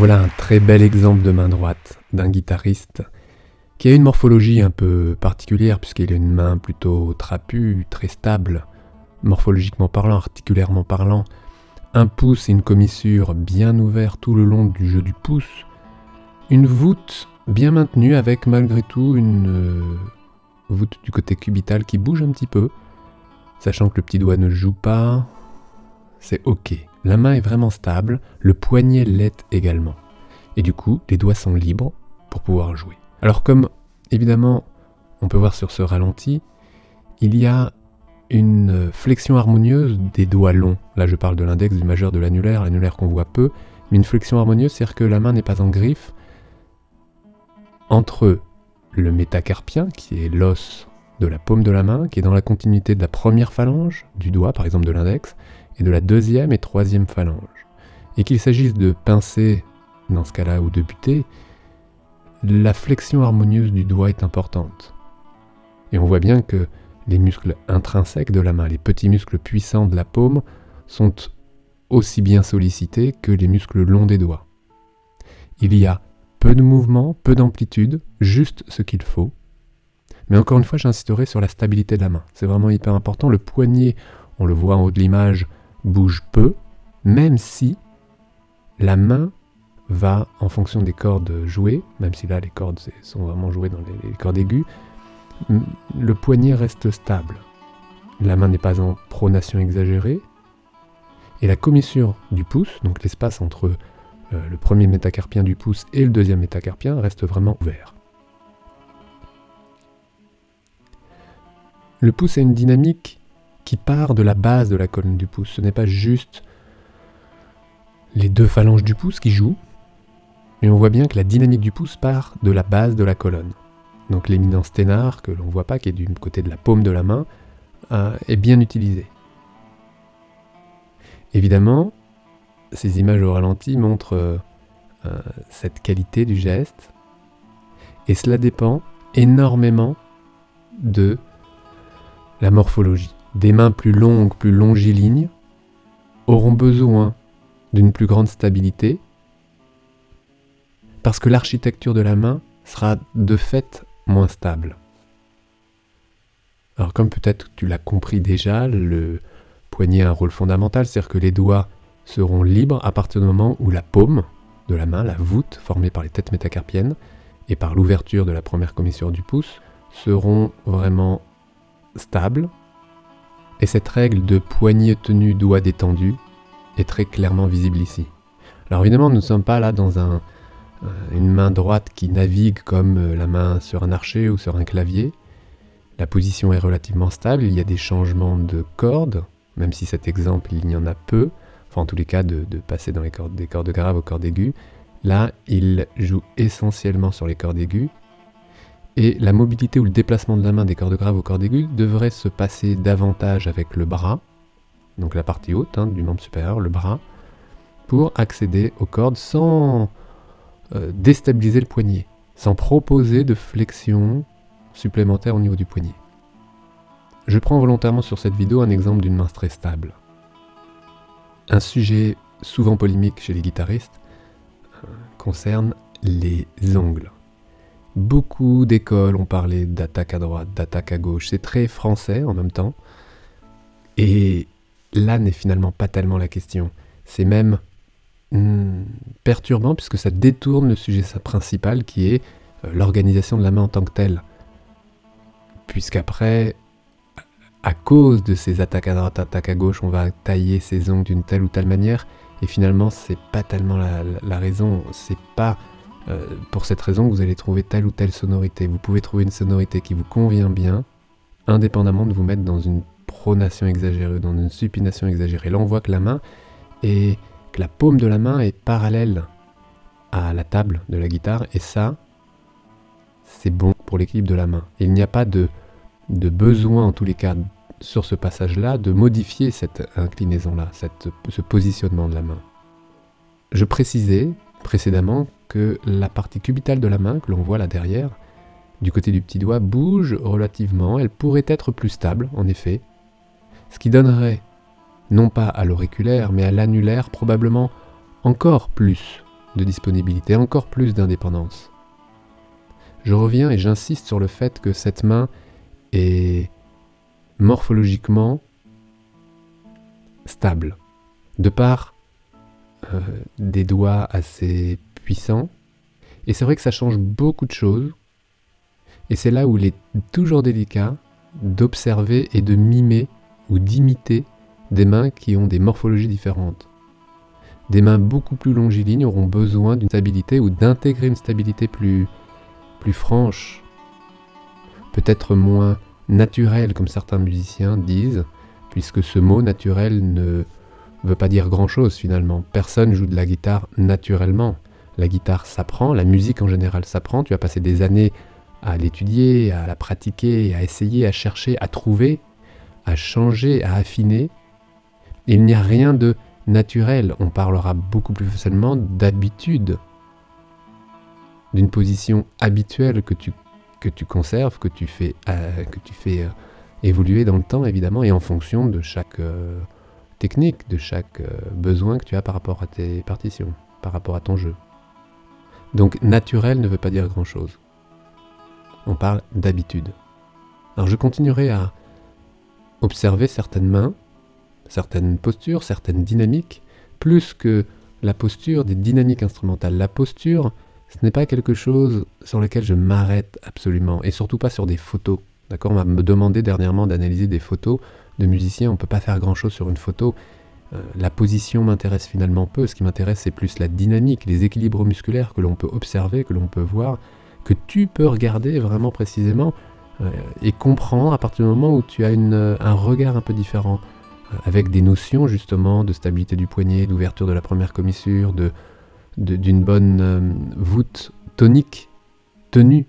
voilà un très bel exemple de main droite d'un guitariste qui a une morphologie un peu particulière puisqu'il a une main plutôt trapue, très stable, morphologiquement parlant, articulairement parlant, un pouce et une commissure bien ouverts tout le long du jeu du pouce, une voûte bien maintenue avec malgré tout une euh, voûte du côté cubital qui bouge un petit peu, sachant que le petit doigt ne joue pas, c'est ok. La main est vraiment stable, le poignet l'est également. Et du coup, les doigts sont libres pour pouvoir jouer. Alors comme évidemment on peut voir sur ce ralenti, il y a une flexion harmonieuse des doigts longs. Là je parle de l'index, du majeur, de l'annulaire, l'annulaire qu'on voit peu, mais une flexion harmonieuse, c'est-à-dire que la main n'est pas en griffe entre le métacarpien, qui est l'os de la paume de la main, qui est dans la continuité de la première phalange du doigt, par exemple de l'index, de la deuxième et troisième phalange. Et qu'il s'agisse de pincer dans ce cas-là ou de buter, la flexion harmonieuse du doigt est importante. Et on voit bien que les muscles intrinsèques de la main, les petits muscles puissants de la paume, sont aussi bien sollicités que les muscles longs des doigts. Il y a peu de mouvement, peu d'amplitude, juste ce qu'il faut. Mais encore une fois, j'insisterai sur la stabilité de la main. C'est vraiment hyper important. Le poignet, on le voit en haut de l'image, bouge peu, même si la main va, en fonction des cordes jouées, même si là les cordes sont vraiment jouées dans les, cordes aiguës, le poignet reste stable. La main n'est pas en pronation exagérée. Et la commissure du pouce, donc l'espace entre euh, le premier métacarpien du pouce et le deuxième métacarpien, reste vraiment ouvert. Le pouce a une dynamique qui part de la base de la colonne du pouce. Ce n'est pas juste les deux phalanges du pouce qui jouent, mais on voit bien que la dynamique du pouce part de la base de la colonne. Donc l'éminence ténard, que l'on ne voit pas, qui est du côté de la paume de la main, euh, est bien utilisée. Évidemment, ces images au ralenti montrent euh, cette qualité du geste, et cela dépend énormément de la morphologie. Des mains plus longues, plus longilignes, auront besoin d'une plus grande stabilité, parce que l'architecture de la main sera de fait moins stable. Alors comme peut-être tu l'as compris déjà, le poignet a un rôle fondamental, c'est-à-dire que les doigts seront libres à partir du moment où la paume de la main, la voûte formée par les têtes métacarpiennes et par l'ouverture de la première commissure du pouce, seront vraiment stables. Et cette règle de poignet tenu, doigt détendu est très clairement visible ici. Alors évidemment, nous ne sommes pas là dans euh, une main droite qui navigue comme euh, la main sur un archer ou sur un clavier. La position est relativement stable, il y a des changements de cordes, même si cet exemple il y en a peu, enfin en tous les cas de, passer dans les cordes, des cordes graves aux cordes aiguës. Là, il joue essentiellement sur les cordes aiguës, et la mobilité ou le déplacement de la main des cordes graves aux cordes aiguës devrait se passer davantage avec le bras, donc la partie haute hein, du membre supérieur, le bras, pour accéder aux cordes sans euh, déstabiliser le poignet, sans proposer de flexion supplémentaire au niveau du poignet. Je prends volontairement sur cette vidéo un exemple d'une main très stable. Un sujet souvent polémique chez les guitaristes euh, concerne les ongles. Beaucoup d'écoles ont parlé d'attaque à droite, d'attaque à gauche. C'est très français en même temps. Et là n'est finalement pas tellement la question. C'est même Hmm, perturbant puisque ça détourne le sujet principal qui est euh, l'organisation de la main en tant que telle. Puisqu'après, à cause de ces attaques à droite, attaques à gauche, on va tailler ses ongles d'une telle ou telle manière. Et finalement, c'est pas tellement la, raison. C'est pas euh, pour cette raison vous allez trouver telle ou telle sonorité. Vous pouvez trouver une sonorité qui vous convient bien, indépendamment de vous mettre dans une pronation exagérée, dans une supination exagérée. Là, on voit que la main est que la paume de la main est parallèle à la table de la guitare, et ça, c'est bon pour l'équilibre de la main. Il n'y a pas de, de besoin, en tous les cas, sur ce passage-là, de modifier cette inclinaison-là, ce positionnement de la main. Je précisais précédemment la partie cubitale de la main, que l'on voit là derrière, du côté du petit doigt, bouge relativement, elle pourrait être plus stable, en effet, ce qui donnerait non pas à l'auriculaire, mais à l'annulaire probablement encore plus de disponibilité, encore plus d'indépendance. Je reviens et j'insiste sur le fait que cette main est morphologiquement stable, de par euh, des doigts assez Et c'est vrai que ça change beaucoup de choses. Et c'est là où il est toujours délicat d'observer et de mimer ou d'imiter des mains qui ont des morphologies différentes. Des mains beaucoup plus longilignes auront besoin d'une stabilité ou d'intégrer une stabilité plus, plus franche, peut-être moins naturelle comme certains musiciens disent, puisque ce mot naturel ne veut pas dire grand-chose finalement. Personne joue de la guitare naturellement. La guitare s'apprend, la musique en général s'apprend, tu as passé des années à l'étudier, à la pratiquer, à essayer, à chercher, à trouver, à changer, à affiner. Il n'y a rien de naturel, on parlera beaucoup plus facilement d'habitude, d'une position habituelle que tu, que conserves, que tu fais, euh, euh, évoluer dans le temps évidemment et en fonction de chaque euh, technique, de chaque besoin que tu as par rapport à tes partitions, par rapport à ton jeu. Donc naturel ne veut pas dire grand-chose. On parle d'habitude. Alors je continuerai à observer certaines mains certaines postures, certaines dynamiques, plus que la posture des dynamiques instrumentales. La posture, ce n'est pas quelque chose sur lequel je m'arrête absolument, et surtout pas sur des photos. D'accord? On m'a demandé dernièrement d'analyser des photos de musiciens, on ne peut pas faire grand-chose sur une photo. Euh, la position m'intéresse finalement peu, ce qui m'intéresse c'est plus la dynamique, les équilibres musculaires que l'on peut observer, que l'on peut voir, que tu peux regarder vraiment précisément euh, et comprendre à partir du moment où tu as un regard un peu différent avec des notions justement de stabilité du poignet, d'ouverture de la première commissure, de, d'une bonne euh, voûte tonique, tenue,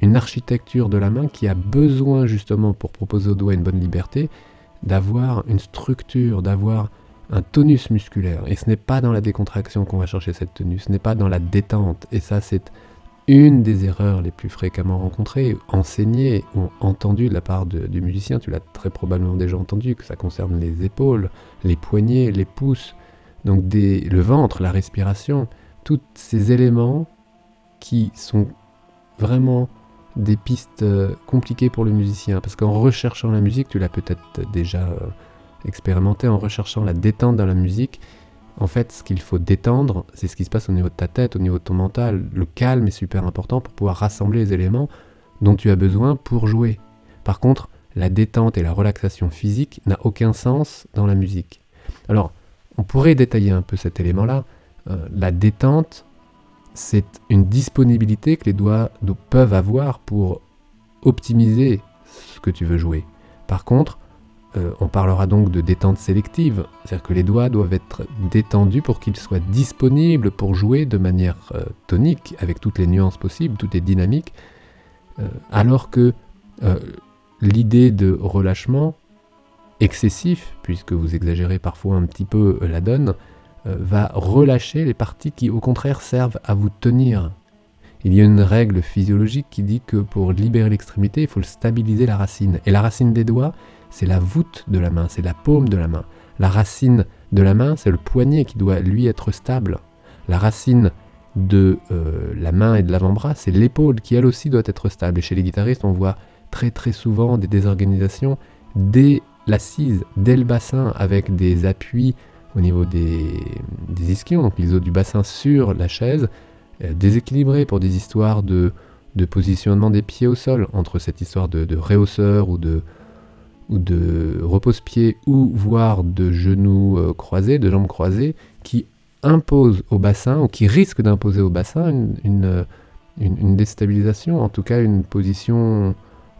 une architecture de la main qui a besoin justement pour proposer au doigt une bonne liberté, d'avoir une structure, d'avoir un tonus musculaire. Et ce n'est pas dans la décontraction qu'on va chercher cette tenue, ce n'est pas dans la détente. Et ça, c'est une des erreurs les plus fréquemment rencontrées, enseignées ou entendues de la part du musicien, tu l'as très probablement déjà entendu, que ça concerne les épaules, les poignets, les pouces, donc le ventre, la respiration, tous ces éléments qui sont vraiment des pistes euh, compliquées pour le musicien, parce qu'en recherchant la musique, tu l'as peut-être déjà euh, expérimenté, en recherchant la détente dans la musique, en fait, ce qu'il faut détendre, c'est ce qui se passe au niveau de ta tête, au niveau de ton mental. Le calme est super important pour pouvoir rassembler les éléments dont tu as besoin pour jouer. Par contre, la détente et la relaxation physique n'a aucun sens dans la musique. Alors, on pourrait détailler un peu cet élément-là. Euh, la détente, c'est une disponibilité que les doigts peuvent avoir pour optimiser ce que tu veux jouer. Par contre, euh, on parlera donc de détente sélective, c'est-à-dire que les doigts doivent être détendus pour qu'ils soient disponibles pour jouer de manière euh, tonique, avec toutes les nuances possibles, toutes les dynamiques, euh, alors que l'idée de relâchement excessif, puisque vous exagérez parfois un petit peu la donne, va relâcher les parties qui au contraire servent à vous tenir. Il y a une règle physiologique qui dit que pour libérer l'extrémité, il faut stabiliser la racine. Et la racine des doigts, c'est la voûte de la main, c'est la paume de la main. La racine de la main, c'est le poignet qui doit lui être stable. La racine de euh, la main et de l'avant-bras, c'est l'épaule qui elle aussi doit être stable. Et chez les guitaristes, on voit très très souvent des désorganisations dès l'assise, dès le bassin, avec des appuis au niveau des, ischions, donc les os du bassin sur la chaise, euh, déséquilibrés pour des histoires de, positionnement des pieds au sol, entre cette histoire de, de réhausseur ou de, ou de repose-pied ou voire de genoux euh, croisés, de jambes croisées, qui impose au bassin, ou qui risque d'imposer au bassin une, une, déstabilisation, en tout cas une position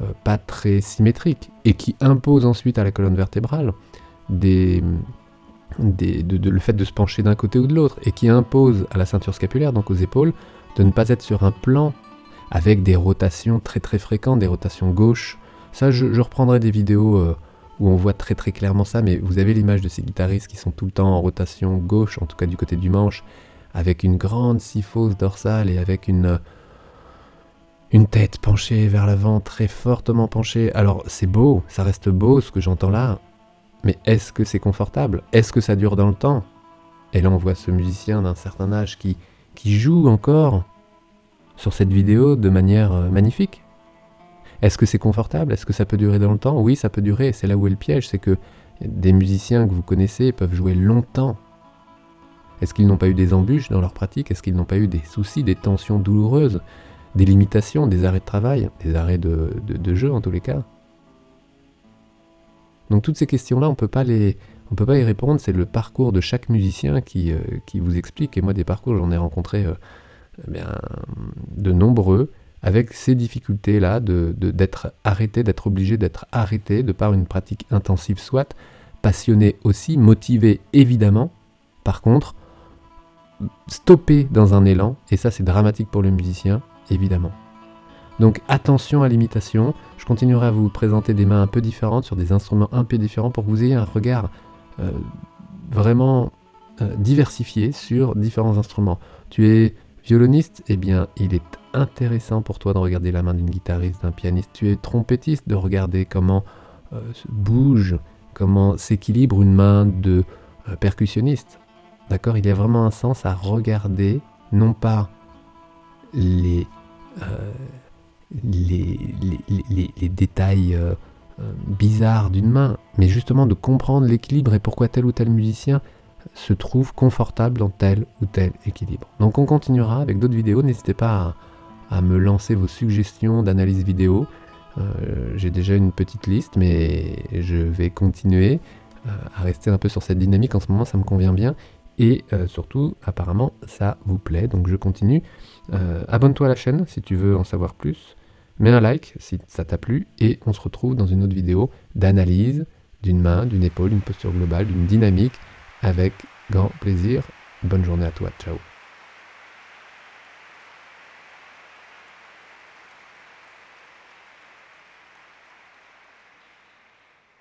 euh, pas très symétrique, et qui impose ensuite à la colonne vertébrale des, des, de, le fait de se pencher d'un côté ou de l'autre, et qui impose à la ceinture scapulaire, donc aux épaules, de ne pas être sur un plan avec des rotations très très fréquentes, des rotations gauche, ça, je, reprendrai des vidéos euh, où on voit très très clairement ça, mais vous avez l'image de ces guitaristes qui sont tout le temps en rotation gauche, en tout cas du côté du manche, avec une grande syphose dorsale et avec une, euh, une tête penchée vers l'avant, très fortement penchée. Alors c'est beau, ça reste beau ce que j'entends là, mais est-ce que c'est confortable? Est-ce que ça dure dans le temps? Et là on voit ce musicien d'un certain âge qui, qui joue encore sur cette vidéo de manière euh, magnifique. Est-ce que c'est confortable? Est-ce que ça peut durer dans le temps? Oui, ça peut durer. C'est là où est le piège, c'est que des musiciens que vous connaissez peuvent jouer longtemps. Est-ce qu'ils n'ont pas eu des embûches dans leur pratique? Est-ce qu'ils n'ont pas eu des soucis, des tensions douloureuses, des limitations, des arrêts de travail, des arrêts de, jeu en tous les cas? Donc toutes ces questions-là, on peut pas les, on peut pas y répondre. C'est le parcours de chaque musicien qui, euh, qui vous explique. Et moi, des parcours, j'en ai rencontré euh, eh bien, de nombreux avec ces difficultés-là de, d'être arrêté, d'être obligé d'être arrêté de par une pratique intensive soit, passionné aussi, motivé évidemment. Par contre, stoppé dans un élan, et ça c'est dramatique pour le musicien, évidemment. Donc attention à l'imitation, je continuerai à vous présenter des mains un peu différentes sur des instruments un peu différents pour que vous ayez un regard euh, vraiment euh, diversifié sur différents instruments. Tu es violoniste, eh bien il est intéressant pour toi de regarder la main d'une guitariste, d'un pianiste. Tu es trompettiste, de regarder comment euh, bouge, comment s'équilibre une main de euh, percussionniste. D'accord? Il y a vraiment un sens à regarder, non pas les, euh, les, les, détails bizarres d'une main, mais justement de comprendre l'équilibre et pourquoi tel ou tel musicien se trouve confortable dans tel ou tel équilibre. Donc on continuera avec d'autres vidéos, n'hésitez pas à à me lancer vos suggestions d'analyse vidéo. Euh, j'ai déjà une petite liste, mais je vais continuer euh, à rester un peu sur cette dynamique. En ce moment, ça me convient bien. Et euh, surtout, apparemment, ça vous plaît. Donc je continue. Abonne-toi à la chaîne si tu veux en savoir plus. Mets un like si ça t'a plu. Et on se retrouve dans une autre vidéo d'analyse d'une main, d'une épaule, d'une posture globale, d'une dynamique avec grand plaisir. Bonne journée à toi. Ciao.